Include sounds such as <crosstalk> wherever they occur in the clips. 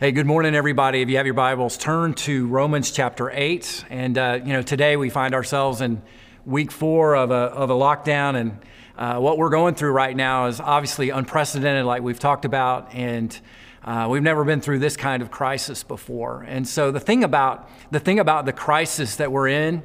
Hey, good morning, everybody. If you have your Bibles, turn to Romans chapter 8. And, uh, you know, today we find ourselves in week four of a, of a lockdown. And uh, what we're going through right now is obviously unprecedented, like we've talked about. And uh, we've never been through this kind of crisis before. And so the thing about the thing about the crisis that we're in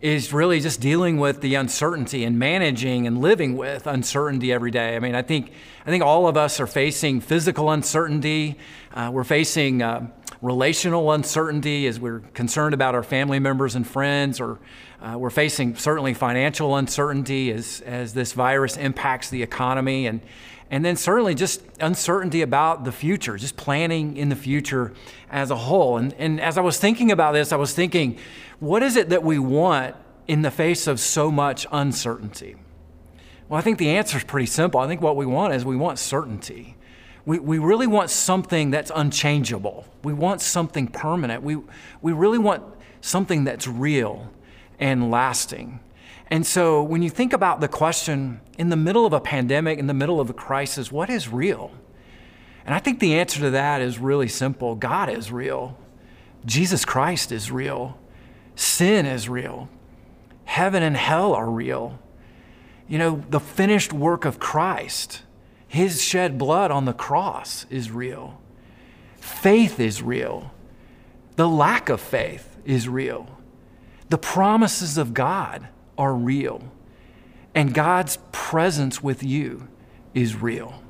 is really just dealing with the uncertainty and managing and living with uncertainty every day. I mean, I think I think all of us are facing physical uncertainty. Uh, we're facing uh, relational uncertainty as we're concerned about our family members and friends, or uh, we're facing certainly financial uncertainty as as this virus impacts the economy and. And then certainly just uncertainty about the future, just planning in the future as a whole. And, and as I was thinking about this, I was thinking, what is it that we want in the face of so much uncertainty? Well, I think the answer is pretty simple. I think what we want is we want certainty. We, we really want something that's unchangeable. We want something permanent. We, we really want something that's real and lasting. And so when you think about the question in the middle of a pandemic, in the middle of a crisis, what is real? And I think the answer to that is really simple God is real, Jesus Christ is real, sin is real, heaven and hell are real. You know, the finished work of Christ, his shed blood on the cross is real. Faith is real. The lack of faith is real. The promises of God are real. And God's presence with you is real.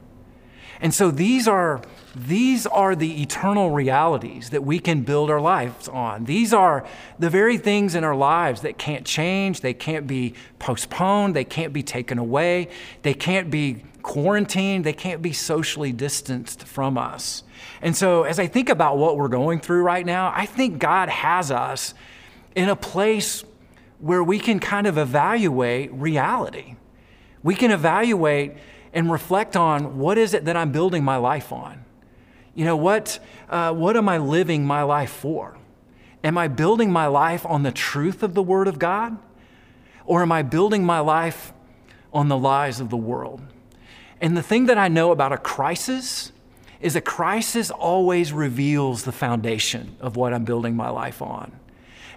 And so these are, these are the eternal realities that we can build our lives on. These are the very things in our lives that can't change, they can't be postponed, they can't be taken away, they can't be quarantined, they can't be socially distanced from us. And so as I think about what we're going through right now, I think God has us in a place where we can kind of evaluate reality. We can evaluate and reflect on what is it that I'm building my life on? You know, what, uh, what am I living my life for? Am I building my life on the truth of the Word of God? Or am I building my life on the lies of the world? And the thing that I know about a crisis is a crisis always reveals the foundation of what I'm building my life on.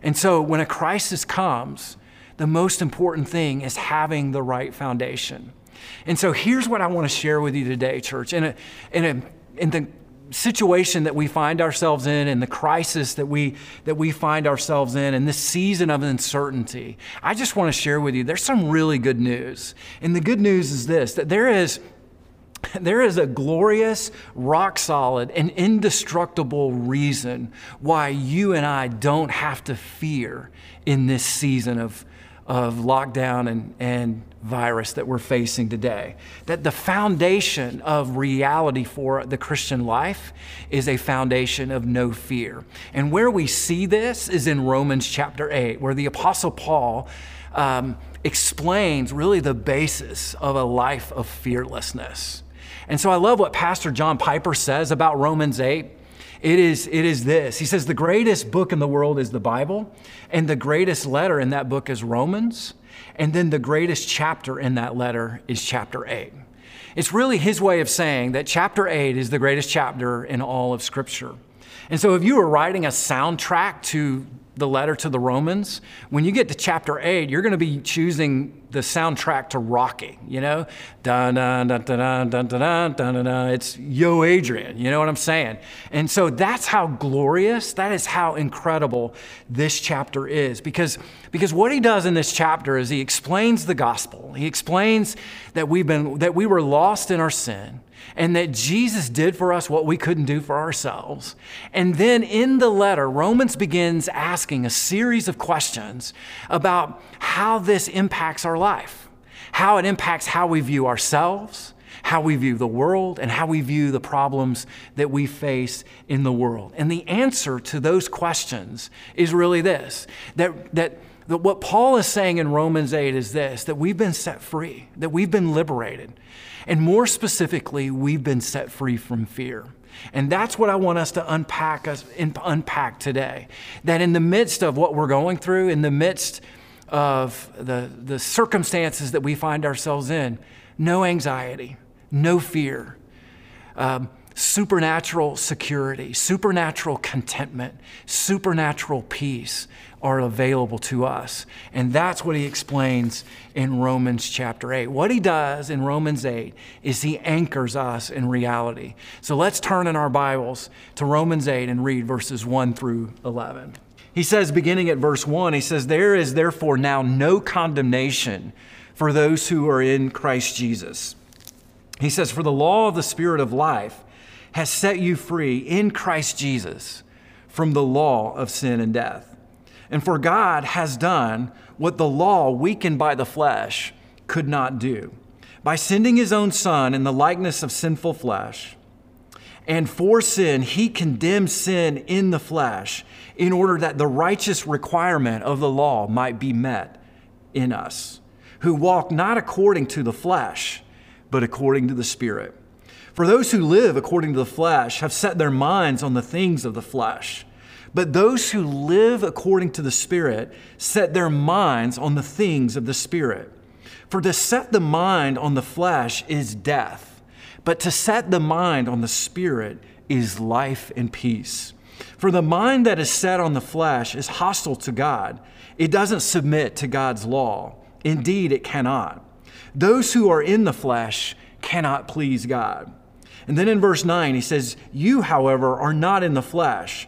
And so when a crisis comes, the most important thing is having the right foundation. And so here's what I want to share with you today, church. In, a, in, a, in the situation that we find ourselves in and the crisis that we that we find ourselves in and this season of uncertainty i just want to share with you there's some really good news and the good news is this that there is <laughs> there is a glorious, rock solid, and indestructible reason why you and I don't have to fear in this season of, of lockdown and, and virus that we're facing today. That the foundation of reality for the Christian life is a foundation of no fear. And where we see this is in Romans chapter 8, where the Apostle Paul um, explains really the basis of a life of fearlessness. And so I love what Pastor John Piper says about Romans 8. It is, it is this. He says, The greatest book in the world is the Bible, and the greatest letter in that book is Romans. And then the greatest chapter in that letter is chapter 8. It's really his way of saying that chapter 8 is the greatest chapter in all of Scripture. And so if you were writing a soundtrack to the letter to the Romans, when you get to chapter 8, you're going to be choosing the soundtrack to Rocky, you know? Dun, dun, dun, dun, dun, dun, dun, dun. It's Yo Adrian, you know what I'm saying? And so that's how glorious, that is how incredible this chapter is. Because, because what he does in this chapter is he explains the gospel. He explains that, we've been, that we were lost in our sin and that Jesus did for us what we couldn't do for ourselves. And then in the letter, Romans begins asking a series of questions about how this impacts our life, how it impacts how we view ourselves, how we view the world, and how we view the problems that we face in the world. And the answer to those questions is really this that, that that what Paul is saying in Romans 8 is this that we've been set free, that we've been liberated. And more specifically, we've been set free from fear. And that's what I want us to unpack us unpack today. That in the midst of what we're going through, in the midst of the, the circumstances that we find ourselves in, no anxiety, no fear. Um, supernatural security, supernatural contentment, supernatural peace are available to us. And that's what he explains in Romans chapter 8. What he does in Romans 8 is he anchors us in reality. So let's turn in our Bibles to Romans 8 and read verses 1 through 11. He says, beginning at verse 1, he says, There is therefore now no condemnation for those who are in Christ Jesus. He says, For the law of the Spirit of life has set you free in Christ Jesus from the law of sin and death. And for God has done what the law, weakened by the flesh, could not do. By sending his own Son in the likeness of sinful flesh, and for sin, he condemned sin in the flesh in order that the righteous requirement of the law might be met in us, who walk not according to the flesh, but according to the Spirit. For those who live according to the flesh have set their minds on the things of the flesh. But those who live according to the Spirit set their minds on the things of the Spirit. For to set the mind on the flesh is death, but to set the mind on the Spirit is life and peace. For the mind that is set on the flesh is hostile to God, it doesn't submit to God's law. Indeed, it cannot. Those who are in the flesh cannot please God. And then in verse 9, he says, You, however, are not in the flesh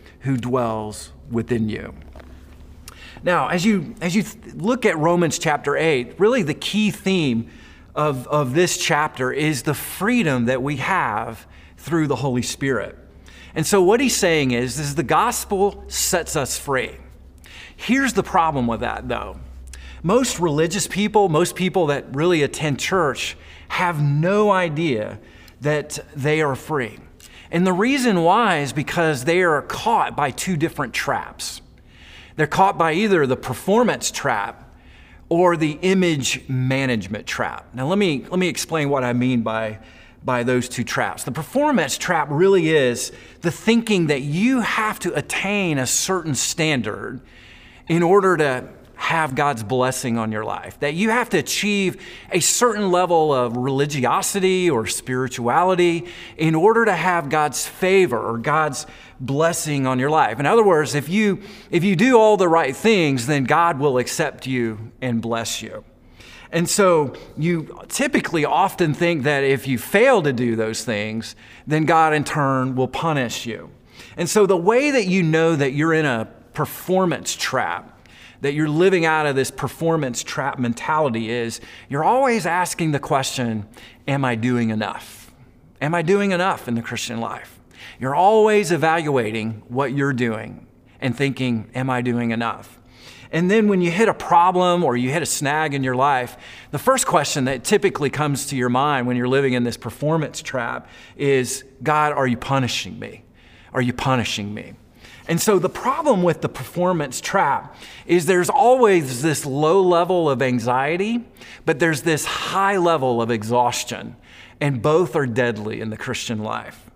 who dwells within you. Now, as you, as you look at Romans chapter 8, really the key theme of, of this chapter is the freedom that we have through the Holy Spirit. And so, what he's saying is, is the gospel sets us free. Here's the problem with that, though. Most religious people, most people that really attend church, have no idea that they are free. And the reason why is because they are caught by two different traps. They're caught by either the performance trap or the image management trap. Now, let me, let me explain what I mean by, by those two traps. The performance trap really is the thinking that you have to attain a certain standard in order to have God's blessing on your life, that you have to achieve a certain level of religiosity or spirituality in order to have God's favor or God's blessing on your life. In other words, if you if you do all the right things, then God will accept you and bless you. And so you typically often think that if you fail to do those things, then God in turn will punish you. And so the way that you know that you're in a performance trap that you're living out of this performance trap mentality is you're always asking the question, Am I doing enough? Am I doing enough in the Christian life? You're always evaluating what you're doing and thinking, Am I doing enough? And then when you hit a problem or you hit a snag in your life, the first question that typically comes to your mind when you're living in this performance trap is God, are you punishing me? Are you punishing me? And so the problem with the performance trap is there's always this low level of anxiety, but there's this high level of exhaustion, and both are deadly in the Christian life.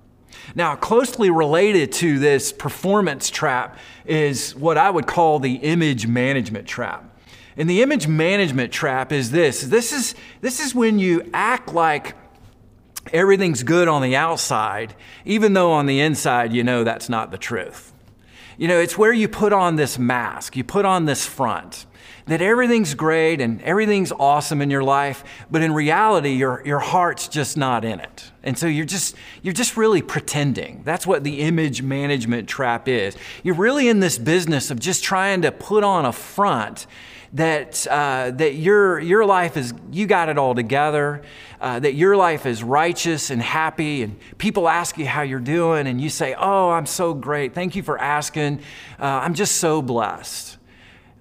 Now, closely related to this performance trap is what I would call the image management trap. And the image management trap is this this is, this is when you act like everything's good on the outside, even though on the inside you know that's not the truth. You know, it's where you put on this mask, you put on this front that everything's great and everything's awesome in your life, but in reality, your, your heart's just not in it. And so you're just, you're just really pretending. That's what the image management trap is. You're really in this business of just trying to put on a front that, uh, that your, your life is, you got it all together, uh, that your life is righteous and happy, and people ask you how you're doing, and you say, Oh, I'm so great. Thank you for asking. Uh, I'm just so blessed.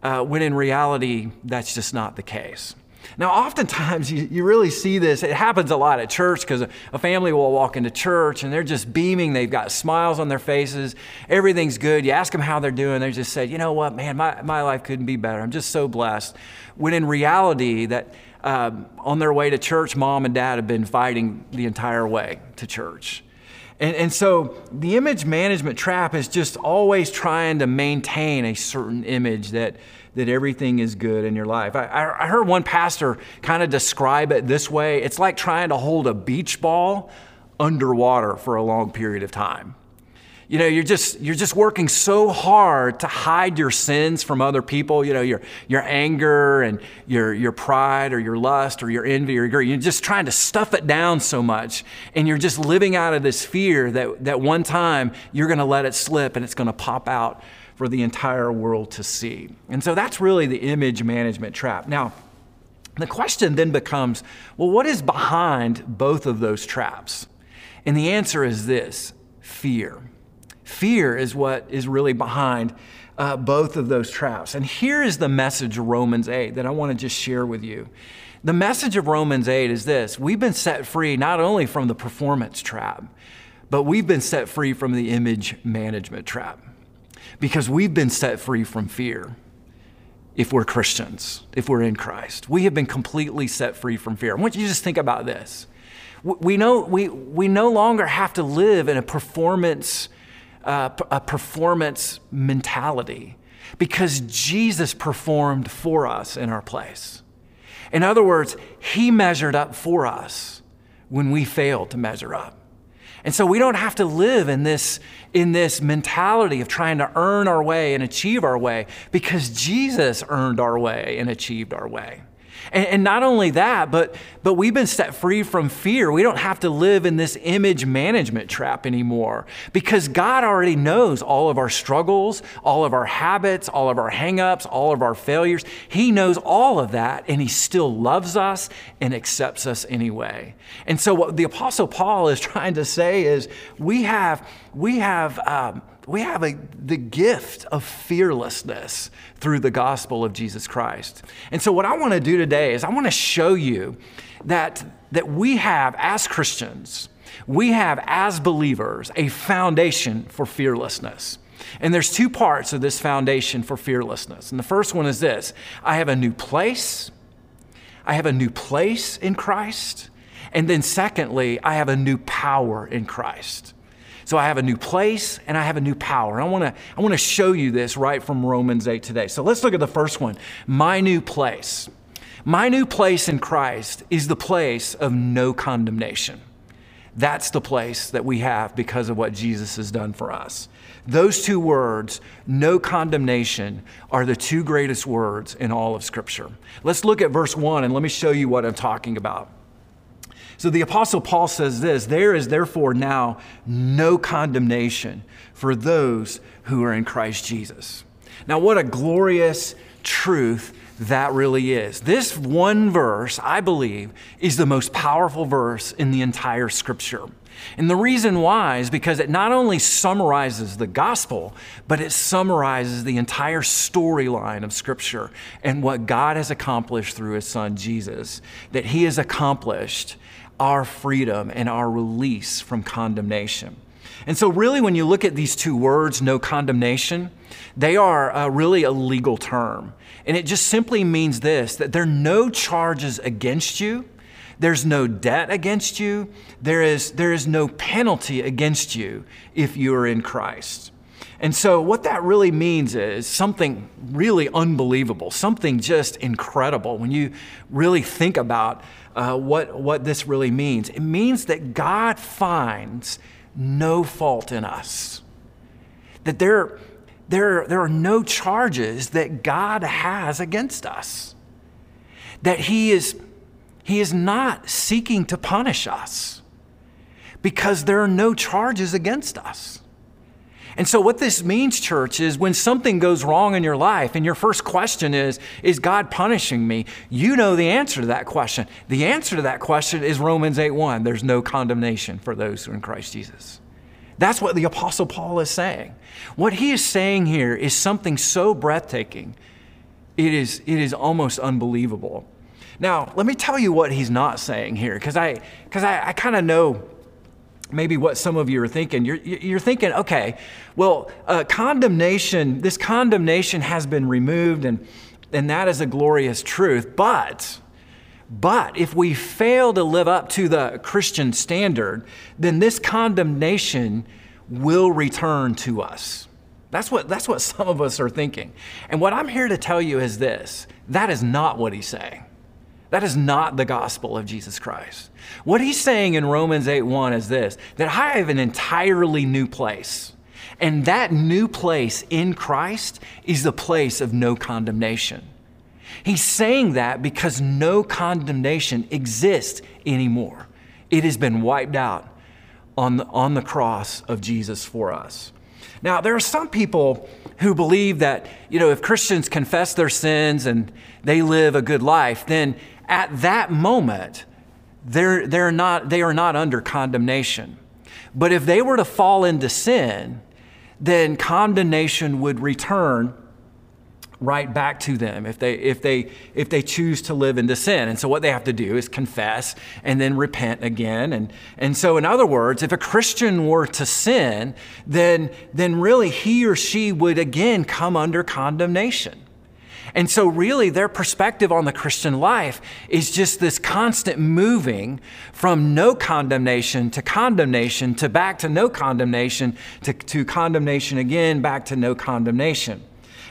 Uh, when in reality, that's just not the case. Now, oftentimes <laughs> you, you really see this. It happens a lot at church because a, a family will walk into church and they're just beaming. They've got smiles on their faces. Everything's good. You ask them how they're doing. They just say, you know what, man, my, my life couldn't be better. I'm just so blessed. When in reality, that um, on their way to church, mom and dad have been fighting the entire way to church. And, and so the image management trap is just always trying to maintain a certain image that that everything is good in your life. I, I heard one pastor kind of describe it this way it's like trying to hold a beach ball underwater for a long period of time. You know, you're just you're just working so hard to hide your sins from other people. You know, your your anger and your your pride or your lust or your envy or your you're just trying to stuff it down so much, and you're just living out of this fear that that one time you're going to let it slip and it's going to pop out for the entire world to see. And so that's really the image management trap. Now, the question then becomes well, what is behind both of those traps? And the answer is this fear. Fear is what is really behind uh, both of those traps. And here is the message of Romans 8 that I want to just share with you. The message of Romans 8 is this we've been set free not only from the performance trap, but we've been set free from the image management trap because we've been set free from fear if we're Christians, if we're in Christ. We have been completely set free from fear. I want you to just think about this. We, know, we, we no longer have to live in a performance, a performance mentality because Jesus performed for us in our place. In other words, He measured up for us when we failed to measure up. And so we don't have to live in this, in this mentality of trying to earn our way and achieve our way because Jesus earned our way and achieved our way. And, and, not only that, but, but we've been set free from fear. We don't have to live in this image management trap anymore because God already knows all of our struggles, all of our habits, all of our hangups, all of our failures. He knows all of that, and He still loves us and accepts us anyway. And so, what the Apostle Paul is <laughs> trying to say is we have, we have, um, we have a, the gift of fearlessness through the gospel of Jesus Christ. And so, what I want to do today is I want to show you that, that we have, as Christians, we have, as believers, a foundation for fearlessness. And there's two parts of this foundation for fearlessness. And the first one is this I have a new place. I have a new place in Christ. And then, secondly, I have a new power in Christ. So I have a new place and I have a new power. I want to I want to show you this right from Romans 8 today. So let's look at the first one. My new place. My new place in Christ is the place of no condemnation. That's the place that we have because of what Jesus has done for us. Those two words, no condemnation, are the two greatest words in all of Scripture. Let's look at verse 1 and let me show you what I'm talking about. So the Apostle Paul says this There is therefore now no condemnation for those who are in Christ Jesus. Now, what a glorious truth that really is. This one verse, I believe, is the most powerful verse in the entire scripture. And the reason why is because it not only summarizes the gospel, but it summarizes the entire storyline of Scripture and what God has accomplished through His Son Jesus. That He has accomplished our freedom and our release from condemnation. And so, really, when you look at these two words, no condemnation, they are uh, really a legal term. And it just simply means this that there are no charges against you, there's no debt against you, there is, there is no penalty against you if you are in Christ. And so, what that really means is something really unbelievable, something just incredible when you really think about uh, what, what this really means. It means that God finds no fault in us, that there, there, there are no charges that God has against us, that He is, he is not seeking to punish us because there are no charges against us. And so, what this means, church, is when something goes wrong in your life and your first question is, Is God punishing me? You know the answer to that question. The answer to that question is Romans 8 1. There's no condemnation for those who are in Christ Jesus. That's what the Apostle Paul is saying. What he is saying here is something so breathtaking, it is, it is almost unbelievable. Now, let me tell you what he's not saying here, because I, cause I, I kind of know maybe what some of you are thinking. You're, you're thinking, okay, well, uh, condemnation, this condemnation has been removed, and, and that is a glorious truth. But, but if we fail to live up to the Christian standard, then this condemnation will return to us. That's what, that's what <laughs> some of us are thinking. And what I'm here to tell you is this that is not what he's saying. That is not the gospel of Jesus Christ. What he's saying in Romans 8 1 is this that I have an entirely new place. And that new place in Christ is the place of no condemnation. He's saying that because no condemnation exists anymore. It has been wiped out on the, on the cross of Jesus for us. Now, there are some people who believe that, you know, if Christians confess their sins and they live a good life, then at that moment, they're, they're not, they are not under condemnation. But if they were to fall into sin, then condemnation would return right back to them if they if they if they choose to live into sin. And so what they have to do is confess and then repent again. And and so in other words if a christian were to sin then then really he or she would again come under condemnation and so, really, their perspective on the Christian life is just this constant moving from no condemnation to condemnation to back to no condemnation to, to condemnation again, back to no condemnation.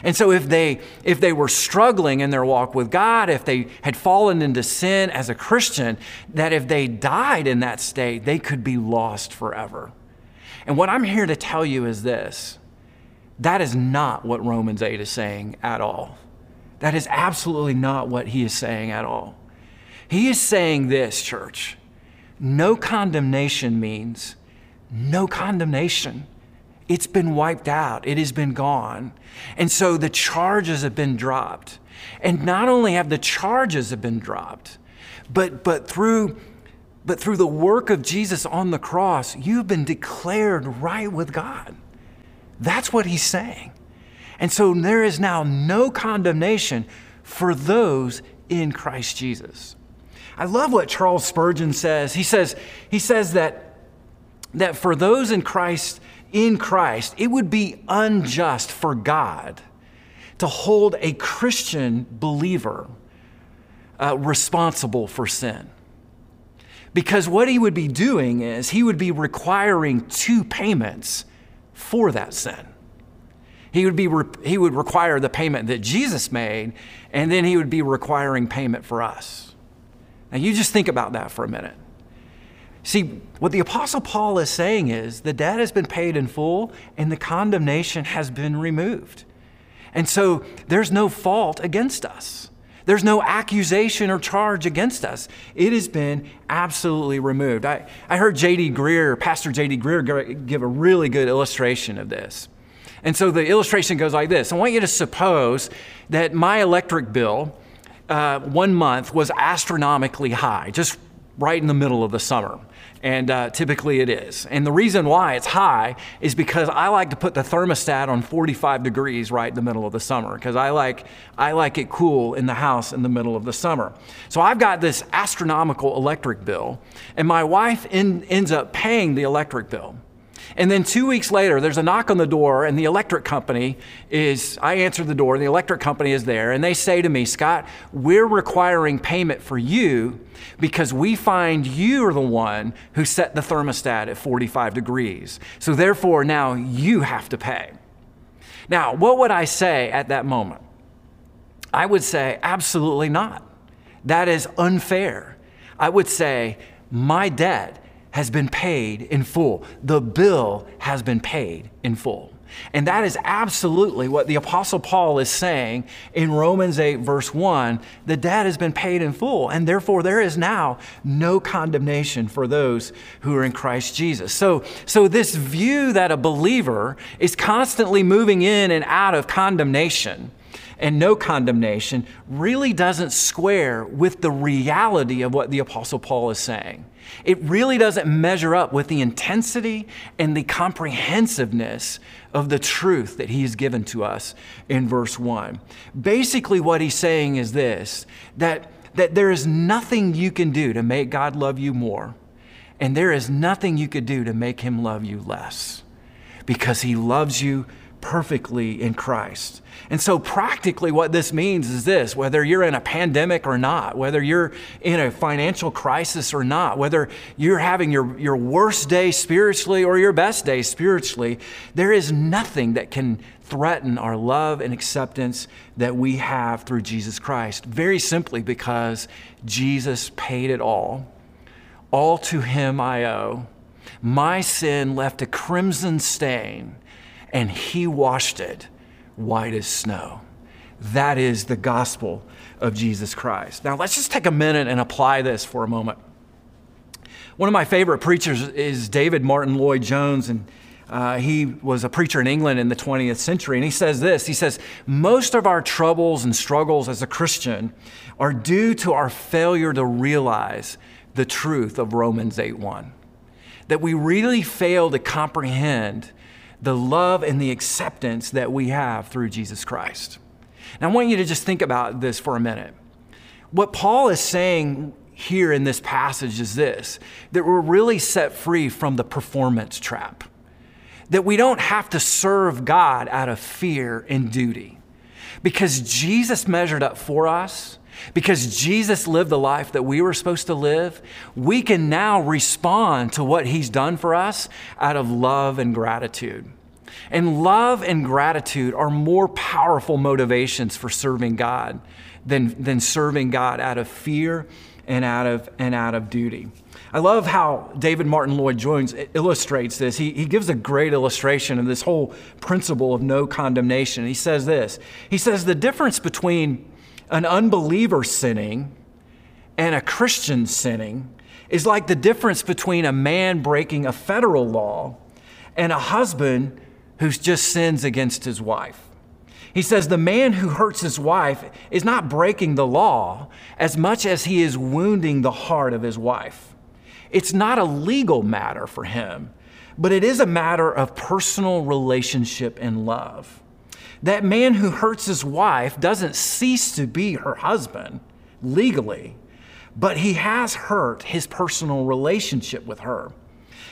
And so if they if they were struggling in their walk with God, if they had fallen into sin as a Christian, that if they died in that state, they could be lost forever. And what I'm here to tell you is this. That is not what Romans 8 is saying at all. That is absolutely not what he is saying at all. He is saying this, church. No condemnation means no condemnation. It's been wiped out, it has been gone. And so the charges have been dropped. And not only have the charges have been dropped, but, but through but through the work of Jesus on the cross, you've been declared right with God. That's what he's saying. And so there is now no condemnation for those in Christ Jesus. I love what Charles Spurgeon says. He says, he says that, that for those in Christ, in Christ, it would be unjust for God to hold a Christian believer uh, responsible for sin. Because what he would be doing is he would be requiring two payments for that sin. He would, be, he would require the payment that Jesus made, and then he would be requiring payment for us. Now, you just think about that for a minute. See, what the Apostle Paul is saying is the debt has been paid in full and the condemnation has been removed. And so there's no fault against us. There's no accusation or charge against us. It has been absolutely removed. I, I heard J.D. Greear, Pastor J.D. Greear, give a really good illustration of this. And so the illustration goes like this I want you to suppose that my electric bill uh, one month was astronomically high, just right in the middle of the summer and uh, typically it is. And the reason why it's high is because I like to put the thermostat on 45 degrees right in the middle of the summer because I like I like it cool in the house in the middle of the summer. So I've got this astronomical electric bill, and my wife in, ends up paying the electric bill. And then two weeks later, there's a knock on the door, and the electric company is, I answer the door, and the electric company is there, and they say to me, Scott, we're requiring payment for you because we find you are the one who set the thermostat at 45 degrees. So therefore, now you have to pay. Now, what would I say at that moment? I would say, absolutely not. That is unfair. I would say, my debt has been paid in full. The bill has been paid in full. And that is absolutely what the Apostle Paul is saying in Romans 8, verse 1. The debt has been paid in full, and therefore there is now no condemnation for those who are in Christ Jesus. So, so this view that a believer is constantly moving in and out of condemnation and no condemnation really doesn't square with the reality of what the Apostle Paul is saying. It really doesn't measure up with the intensity and the comprehensiveness of the truth that he has given to us in verse 1. Basically, what he's saying is this that, that there is nothing you can do to make God love you more, and there is nothing you could do to make him love you less because he loves you perfectly in Christ. And so, practically, what this means is this whether you're in a pandemic or not, whether you're in a financial crisis or not, whether you're having your, your worst day spiritually or your best day spiritually, there is nothing that can threaten our love and acceptance that we have through Jesus Christ. Very simply because Jesus paid it all. All to Him I owe. My sin left a crimson stain and he washed it white as snow. That is the gospel of Jesus Christ. Now, let's just take a minute and apply this for a moment. One of my favorite preachers is David Martyn Lloyd-Jones, and uh, he was a preacher in England in the 20th century. And he says this He says, Most of our troubles and struggles as a Christian are due to our failure to realize the truth of Romans 8 1. That we really fail to comprehend the love and the acceptance that we have through Jesus Christ. Now, I want you to just think about this for a minute. What Paul is saying here in this passage is this that we're really set free from the performance trap, that we don't have to serve God out of fear and duty. Because Jesus measured up for us, because Jesus lived the life that we were supposed to live, we can now respond to what he's done for us out of love and gratitude. And love and gratitude are more powerful motivations for serving God than, than serving God out of fear and out of, and out of duty. I love how David Martyn Lloyd-Jones illustrates this. He, he gives a great illustration of this whole principle of no condemnation. He says this He says, The difference between an unbeliever sinning and a Christian sinning is like the difference between a man breaking a federal law and a husband who just sins against his wife. He says the man who hurts his wife is not breaking the law as much as he is wounding the heart of his wife. It's not a legal matter for him, but it is a matter of personal relationship and love. That man who hurts his wife doesn't cease to be her husband legally, but he has hurt his personal relationship with her.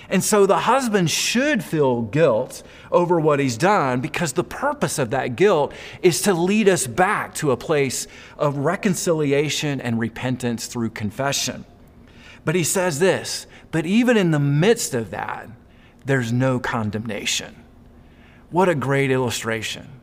And so the husband should feel guilt over what he's done because the purpose of that guilt is to lead us back to a place of reconciliation and repentance through confession. But he says this, but even in the midst of that, there's no condemnation. What a great illustration.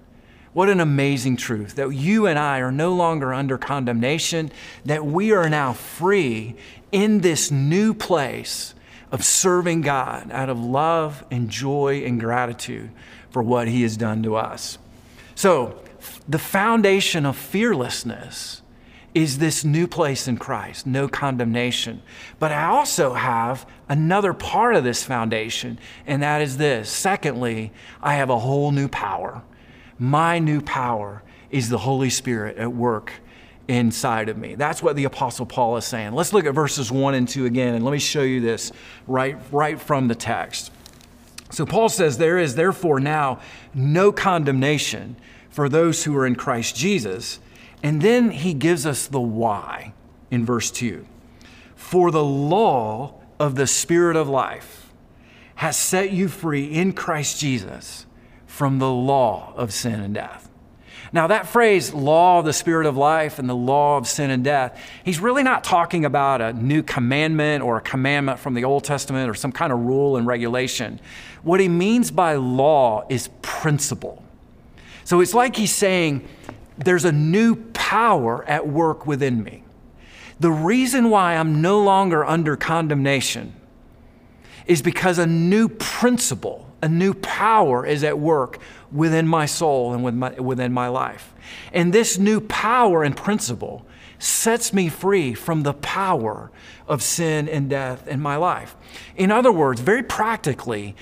What an amazing truth that you and I are no longer under condemnation, that we are now free in this new place of serving God out of love and joy and gratitude for what He has done to us. So, the foundation of fearlessness is this new place in Christ, no condemnation. But I also have another part of this foundation, and that is this. Secondly, I have a whole new power. My new power is the Holy Spirit at work inside of me. That's what the Apostle Paul is saying. Let's look at verses 1 and 2 again, and let me show you this right, right from the text. So Paul says, There is therefore now no condemnation for those who are in Christ Jesus. And then he gives us the why in verse 2. For the law of the Spirit of life has set you free in Christ Jesus from the law of sin and death. Now, that phrase, law of the spirit of life and the law of sin and death, he's really not talking about a new commandment or a commandment from the Old Testament or some kind of rule and regulation. What he means by law is principle. So it's like he's saying, there's a new power at work within me. The reason why I'm no longer under condemnation is because a new principle a new power is at work within my soul and within my life. And this new power and principle sets me free from the power of sin and death in my life. In other words, very practically,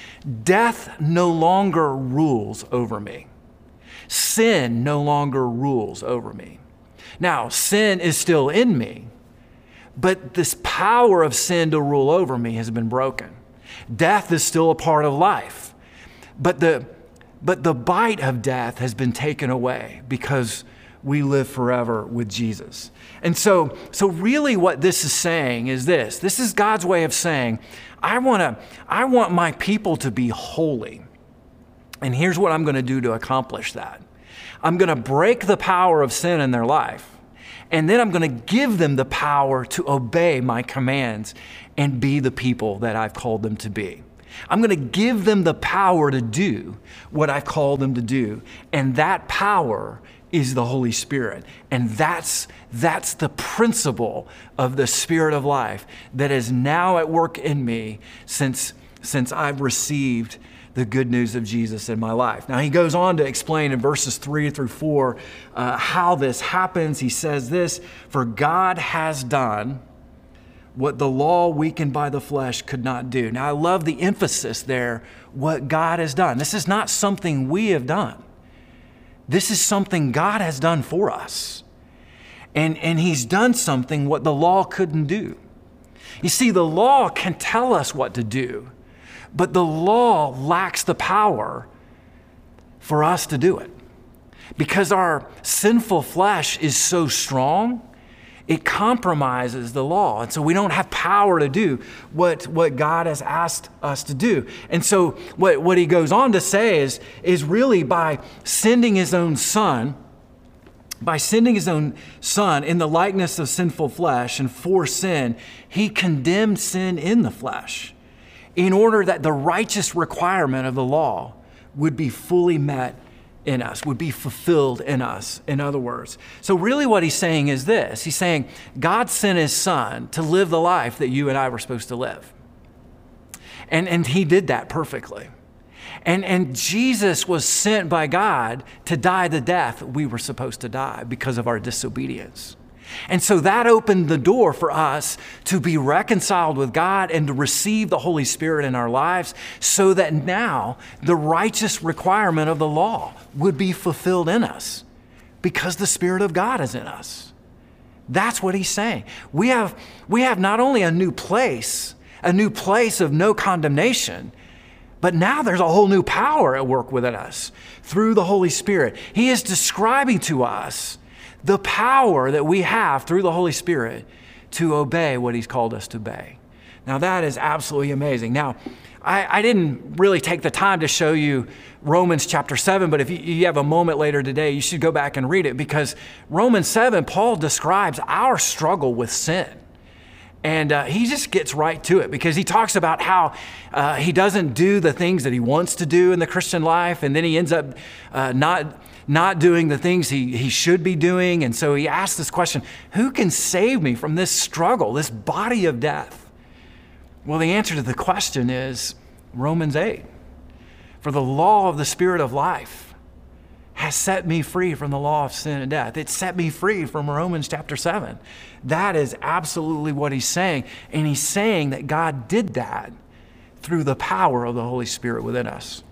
death no longer rules over me. Sin no longer rules over me. Now, sin is still in me, but this power of sin to rule over me has been broken. Death is still a part of life, but the, but the bite of death has been taken away because we live forever with Jesus. And so, so really what this is saying is this. This is God's way of saying, I want to I want my people to be holy. And here's what I'm going to do to accomplish that. I'm going to break the power of sin in their life. And then I'm going to give them the power to obey my commands and be the people that I've called them to be. I'm going to give them the power to do what I've called them to do. And that power is the Holy Spirit. And that's, that's the principle of the Spirit of life that is now at work in me since, since I've received the good news of Jesus in my life. Now, he goes on to explain in verses three through four uh, how this happens. He says this For God has done what the law weakened by the flesh could not do. Now, I love the emphasis there, what God has done. This is not something we have done, this is something God has done for us. And, and He's done something what the law couldn't do. You see, the law can tell us what to do, but the law lacks the power for us to do it. Because our sinful flesh is so strong, it compromises the law. And so we don't have power to do what, what God has asked us to do. And so what, what he goes on to say is, is really by sending his own son, by sending his own son in the likeness of sinful flesh and for sin, he condemned sin in the flesh in order that the righteous requirement of the law would be fully met in us, would be fulfilled in us, in other words. So, really, what he's saying is this He's saying, God sent his son to live the life that you and I were supposed to live. And, and he did that perfectly. And, and Jesus was sent by God to die the death we were supposed to die because of our disobedience. And so that opened the door for us to be reconciled with God and to receive the Holy Spirit in our lives so that now the righteous requirement of the law would be fulfilled in us because the Spirit of God is in us. That's what he's saying. We have, we have not only a new place, a new place of no condemnation, but now there's a whole new power at work within us through the Holy Spirit. He is describing to us the power that we have through the Holy Spirit to obey what He's called us to obey. Now, that is absolutely amazing. Now, I, I, didn't really take the time to show you Romans chapter 7, but if you, you have a moment later today, you should go back and read it because Romans 7, Paul describes our struggle with sin. And uh, he just gets right to it because he talks about how uh, he doesn't do the things that he wants to do in the Christian life, and then he ends up uh, not not doing the things he, he should be doing. And so he asked this question Who can save me from this struggle, this body of death? Well, the answer to the question is Romans 8. For the law of the Spirit of life has set me free from the law of sin and death. It set me free from Romans chapter 7. That is absolutely what he's saying. And he's saying that God did that through the power of the Holy Spirit within us.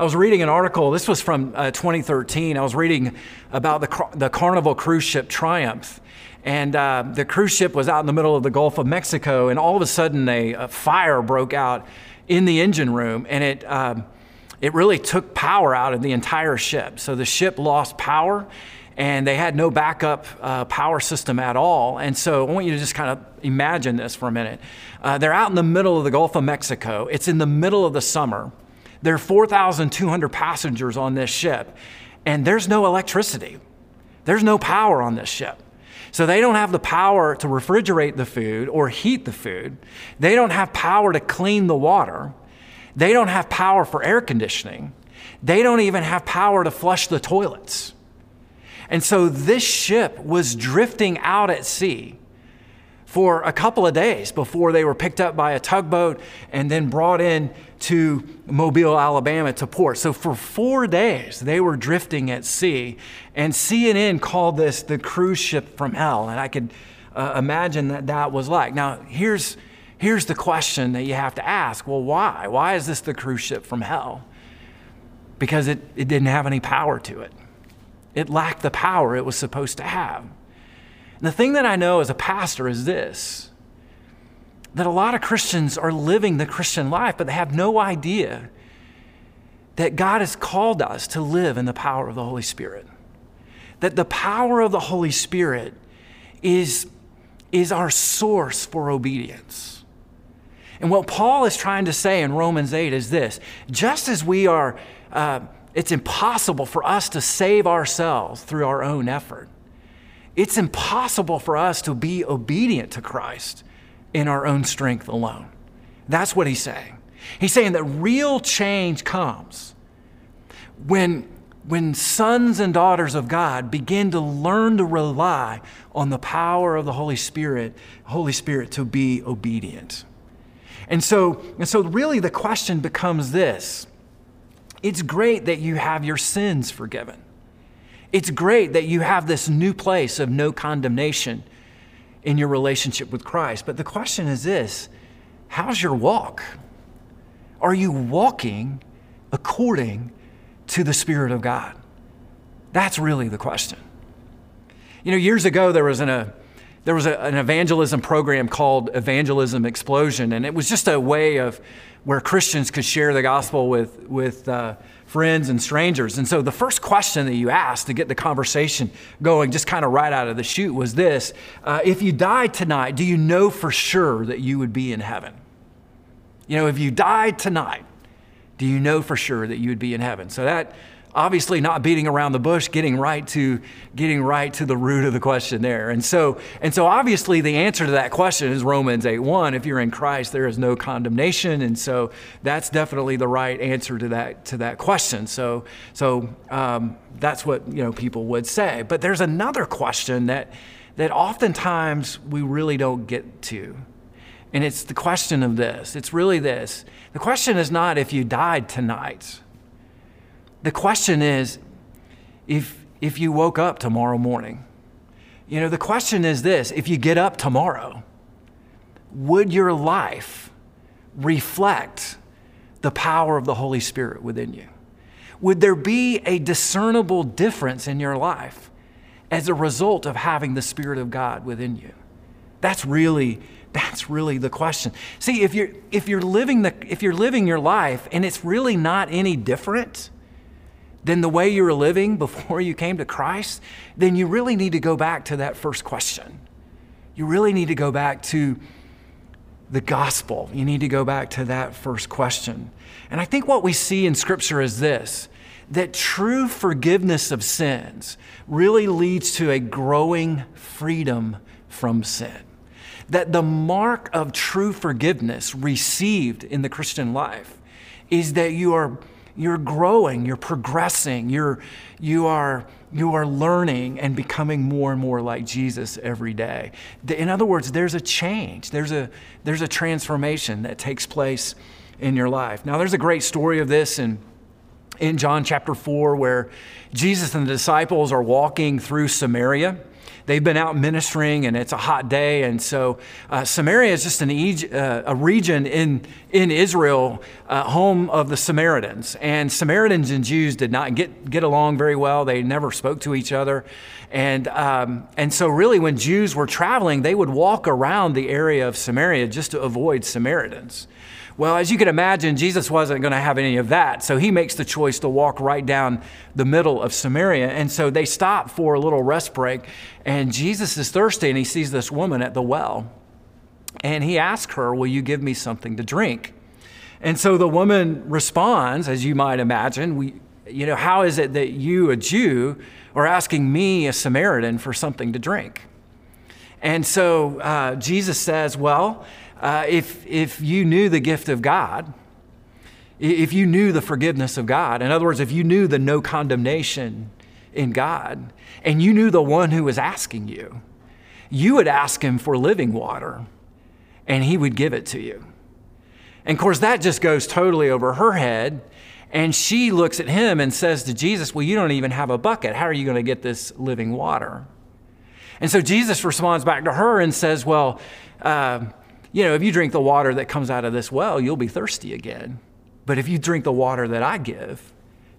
I was reading an article, this was from uh, 2013. I was reading about the, the Carnival cruise ship Triumph. And uh, the cruise ship was out in the middle of the Gulf of Mexico, and all of a sudden a, a fire broke out in the engine room, and it, um, it really took power out of the entire ship. So the ship lost power, and they had no backup uh, power system at all. And so I want you to just kind of imagine this for a minute. Uh, they're out in the middle of the Gulf of Mexico, it's in the middle of the summer. There are 4,200 passengers on this ship, and there's no electricity. There's no power on this ship. So they don't have the power to refrigerate the food or heat the food. They don't have power to clean the water. They don't have power for air conditioning. They don't even have power to flush the toilets. And so this ship was drifting out at sea for a couple of days before they were picked up by a tugboat and then brought in to Mobile, Alabama to port. So for four days, they were drifting at sea. And CNN called this the cruise ship from hell. And I could uh, imagine that that was like. Now, here's, here's the question that you have to ask well, why? Why is this the cruise ship from hell? Because it, it didn't have any power to it, it lacked the power it was supposed to have. And the thing that I know as a pastor is this that a lot of Christians are living the Christian life, but they have no idea that God has called us to live in the power of the Holy Spirit. that the power of the Holy Spirit is, is our source for obedience. And what Paul is trying to say in Romans 8 is this just as we are, uh, it's impossible for us to save ourselves through our own effort, it's impossible for us to be obedient to Christ in our own strength alone. That's what he's saying. He's saying that real change comes when, when sons and daughters of God begin to learn to rely on the power of the Holy Spirit, Holy Spirit to be obedient. And so, and so really the question becomes this. It's great that you have your sins forgiven. It's great that you have this new place of no condemnation in your relationship with Christ. But the question is this how's your walk? Are you walking according to the Spirit of God? That's really the question. You know, years ago, there was an, a, there was a, an evangelism program called Evangelism Explosion, and it was just a way of where Christians could share the gospel with, with uh, friends and strangers. And so the first question that you asked to get the conversation going, just kind of right out of the chute, was this uh, If you died tonight, do you know for sure that you would be in heaven? You know, if you died tonight, do you know for sure that you would be in heaven? So that obviously not beating around the bush getting right to getting right to the root of the question there. And so and so obviously the answer to that question is romans 8 1 if you're in christ there is no condemnation. And so that's definitely the right answer to that to that question. So so um, that's what you know people would say. But there's another question that that oftentimes we really don't get to. And it's the question of this. It's really this. The question is not if you died tonight the question is if, if you woke up tomorrow morning, you know, the question is this if you get up tomorrow, would your life reflect the power of the Holy Spirit within you? Would there be a discernible difference in your life as a result of having the Spirit of God within you? That's really that's really the question. See, if you're if you're living the if you're living your life and it's really not any different, than the way you were living before you came to Christ, then you really need to go back to that first question. You really need to go back to the gospel. You need to go back to that first question. And I think what we see in Scripture is this that true forgiveness of sins really leads to a growing freedom from sin. That the mark of true forgiveness received in the Christian life is that you are you're growing, you're progressing, you're, you, are, you are learning and becoming more and more like Jesus every day. In other words, there's a change, there's a, there's a transformation that takes place in your life. Now, there's a great story of this in, in John chapter 4 where Jesus and the disciples are walking through Samaria they've been out ministering and it's a hot day. And so uh, Samaria is just an, uh, a region in, in Israel, uh, home of the Samaritans. And Samaritans and Jews did not get, get along very well. They never spoke to each other. And, um, and so, really, when Jews were traveling, they would walk around the area of Samaria just to avoid Samaritans. Well, as you can imagine, Jesus wasn't going to have any of that. So he makes the choice to walk right down the middle of Samaria. And so they stop for a little rest break. And Jesus is thirsty and he sees this woman at the well. And he asks her, Will you give me something to drink? And so the woman responds, as you might imagine, we, you know, how is it that you, a Jew, are asking me, a Samaritan, for something to drink? And so uh, Jesus says, Well, uh, if, if you knew the gift of God, if you knew the forgiveness of God, in other words, if you knew the no condemnation in God, and you knew the one who was asking you, you would ask him for living water, and he would give it to you. And of course, that just goes totally over her head. And she looks at him and says to Jesus, Well, you don't even have a bucket. How are you going to get this living water? And so Jesus responds back to her and says, Well, uh, you know, if you drink the water that comes out of this well, you'll be thirsty again. But if you drink the water that I give,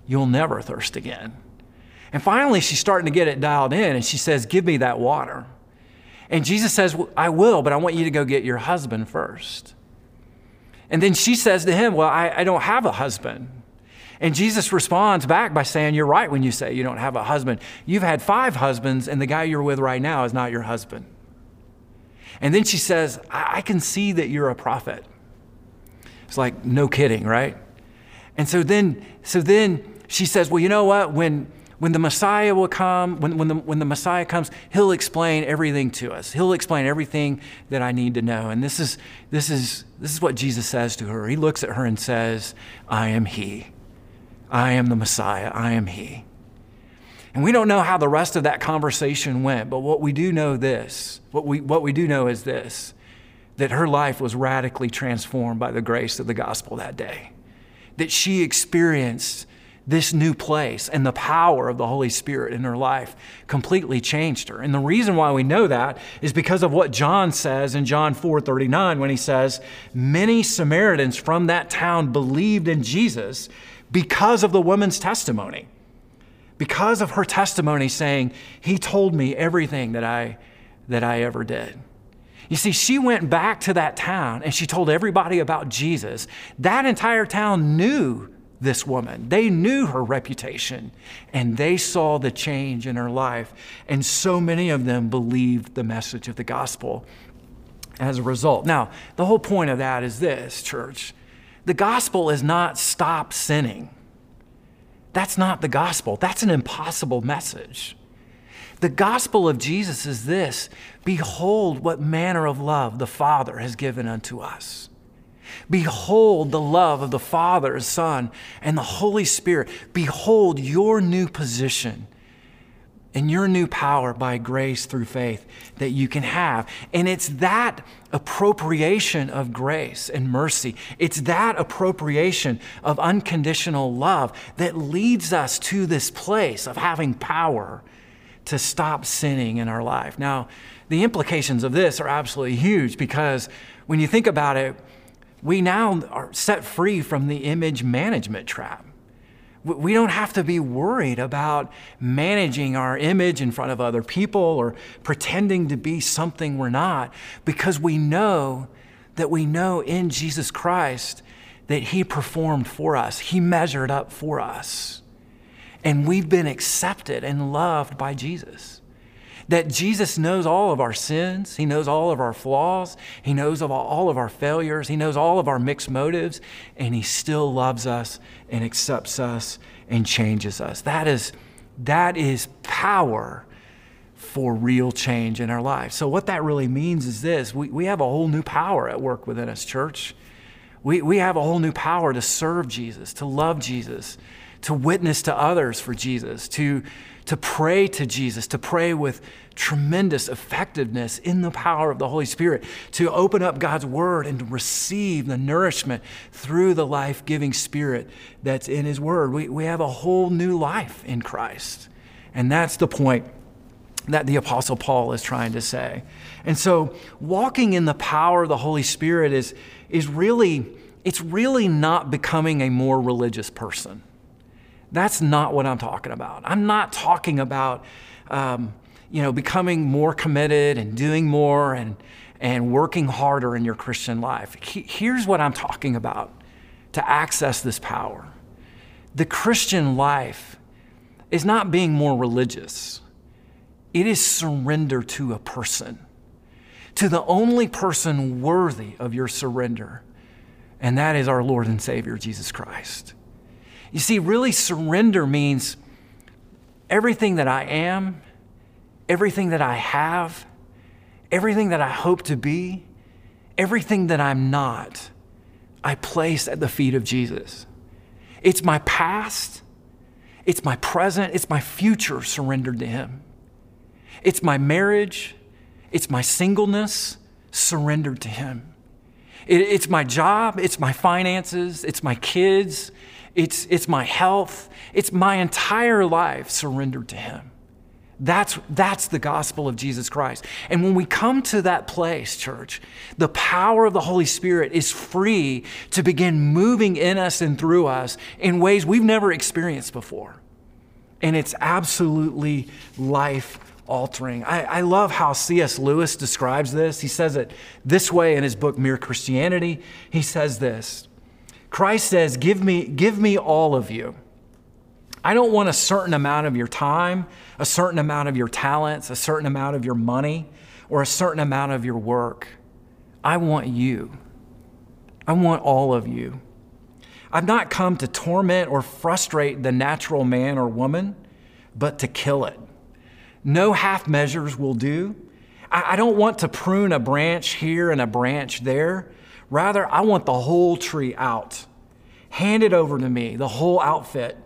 you'll never thirst again. And finally, she's starting to get it dialed in, and she says, Give me that water. And Jesus says, I will, but I want you to go get your husband first. And then she says to him, Well, I, I don't have a husband. And Jesus responds back by saying, You're right when you say you don't have a husband. You've had five husbands, and the guy you're with right now is not your husband. And then she says, I, I can see that you're a prophet. It's like, no kidding, right? And so then, so then she says, Well, you know what? When when the Messiah will come, when, when, the, when the Messiah comes, he'll explain everything to us. He'll explain everything that I need to know. And this is, this is, this is what Jesus says to her. He looks at her and says, I am He. I am the Messiah. I am He. And we don't know how the rest of that conversation went, but what we do know this, what we, what we do know is this, that her life was radically transformed by the grace of the gospel that day. That she experienced this new place and the power of the Holy Spirit in her life completely changed her. And the reason why we know that is because of what John says in John 4:39 when he says, "Many Samaritans from that town believed in Jesus because of the woman's testimony." Because of her testimony saying, "He told me everything that I that I ever did." You see, she went back to that town and she told everybody about Jesus. That entire town knew this woman. They knew her reputation and they saw the change in her life. And so many of them believed the message of the gospel as a result. Now, the whole point of that is this, church the gospel is not stop sinning. That's not the gospel. That's an impossible message. The gospel of Jesus is this Behold, what manner of love the Father has given unto us Behold the love of the Father, Son, and the Holy Spirit. Behold your new position and your new power by grace through faith that you can have. And it's that appropriation of grace and mercy, it's that appropriation of unconditional love that leads us to this place of having power to stop sinning in our life. Now, the implications of this are absolutely huge because when you think about it, we now are set free from the image management trap. We don't have to be worried about managing our image in front of other people or pretending to be something we're not because we know that we know in Jesus Christ that He performed for us, He measured up for us. And we've been accepted and loved by Jesus that Jesus knows all of our sins, He knows all of our flaws, He knows of all of our failures, He knows all of our mixed motives, and He still loves us and accepts us and changes us. That is, that is power for real change in our life. So, what that really means is this we, we have a whole new power at work within us, church. We, we have a whole new power to serve Jesus, to love Jesus, to witness to others for Jesus, to, to pray to Jesus, to pray with tremendous effectiveness in the power of the Holy Spirit, to open up God's Word and receive the nourishment through the life giving Spirit that's in His Word. We, we have a whole new life in Christ. And that's the point that the Apostle Paul is trying to say. And so, walking in the power of the Holy Spirit is, is really, it's really not becoming a more religious person. That's not what I'm talking about. I'm not talking about, um, you know, becoming more committed and doing more and, and working harder in your Christian life. He, here's what I'm talking about to access this power. The Christian life is not being more religious, it is surrender to a person, to the only person worthy of your surrender, and that is our Lord and Savior, Jesus Christ. You see, really, surrender means everything that I am, everything that I have, everything that I hope to be, everything that I'm not, I place at the feet of Jesus. It's my past, it's my present, it's my future surrendered to Him. It's my marriage, it's my singleness surrendered to Him. it's my job, it's my finances, it's my kids, it's, it's my health, it's my entire life surrendered to Him. That's, that's the gospel of Jesus Christ. And when we come to that place, church, the power of the Holy Spirit is free to begin moving in us and through us in ways we've never experienced before. And it's absolutely life altering. I, I, love how C.S. Lewis describes this. He says it this way in his book, Mere Christianity. He says this Christ says, Give me, give me all of you. I don't want a certain amount of your time, a certain amount of your talents, a certain amount of your money, or a certain amount of your work. I want you. I want all of you. I've not come to torment or frustrate the natural man or woman, but to kill it. No half measures will do. I don't want to prune a branch here and a branch there. Rather, I want the whole tree out. Hand it over to me, the whole outfit.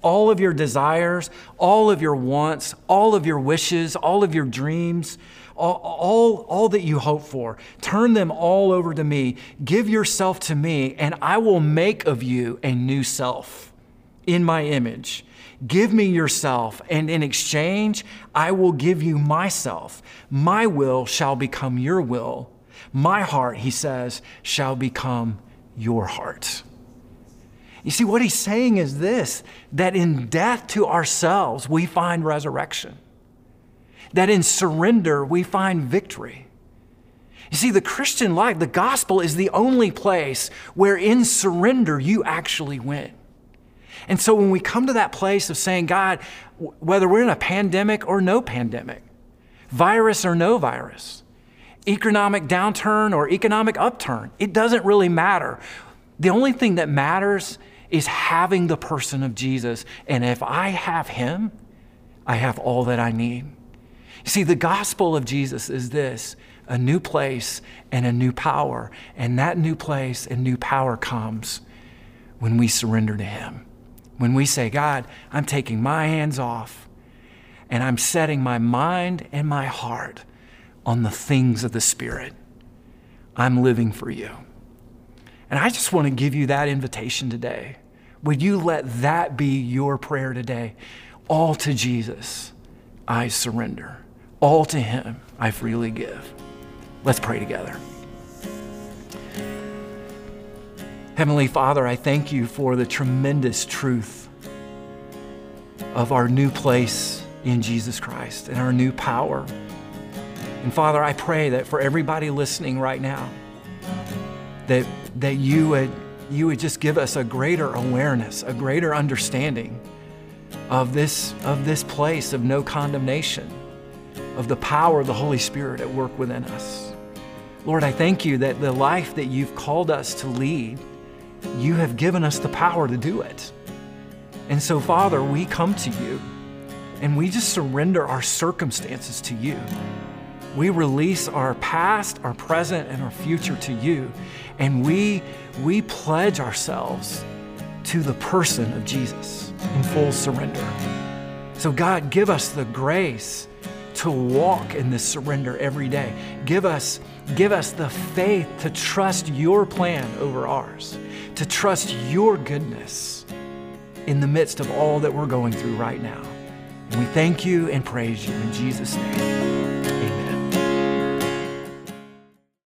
All of your desires, all of your wants, all of your wishes, all of your dreams, all, all, all that you hope for. Turn them all over to me. Give yourself to me, and I will make of you a new self in my image. Give me yourself, and in exchange, I will give you myself. My will shall become your will. My heart, he says, shall become your heart. You see, what he's saying is this that in death to ourselves, we find resurrection that in surrender we find victory. You see, the Christian life, the gospel is the only place where in surrender you actually win. And so when we come to that place of saying, God, whether we're in a pandemic or no pandemic, virus or no virus, economic downturn or economic upturn, it doesn't really matter. The only thing that matters is having the person of Jesus. And if I have him, I have all that I need. You see, the gospel of Jesus is this a new place and a new power. And that new place and new power comes when we surrender to Him. When we say, God, I'm taking my hands off and I'm setting my mind and my heart on the things of the Spirit. I'm living for you. And I just want to give you that invitation today. Would you let that be your prayer today? All to Jesus, I surrender. All to Him I freely give. Let's pray together. Heavenly Father, I thank you for the tremendous truth of our new place in Jesus Christ and our new power. And Father, I pray that for everybody listening right now, that, that you, would, you would just give us a greater awareness, a greater understanding of this, of this place of no condemnation of the power of the Holy Spirit at work within us. Lord, I thank you that the life that you've called us to lead, you have given us the power to do it. And so, Father, we come to you and we just surrender our circumstances to you. We release our past, our present, and our future to you. And we, we pledge ourselves to the person of Jesus in full surrender. So, God, give us the grace to walk in this surrender every day. Give us, give us the faith to trust your plan over ours, to trust your goodness in the midst of all that we're going through right now. And we thank you and praise you in Jesus' name.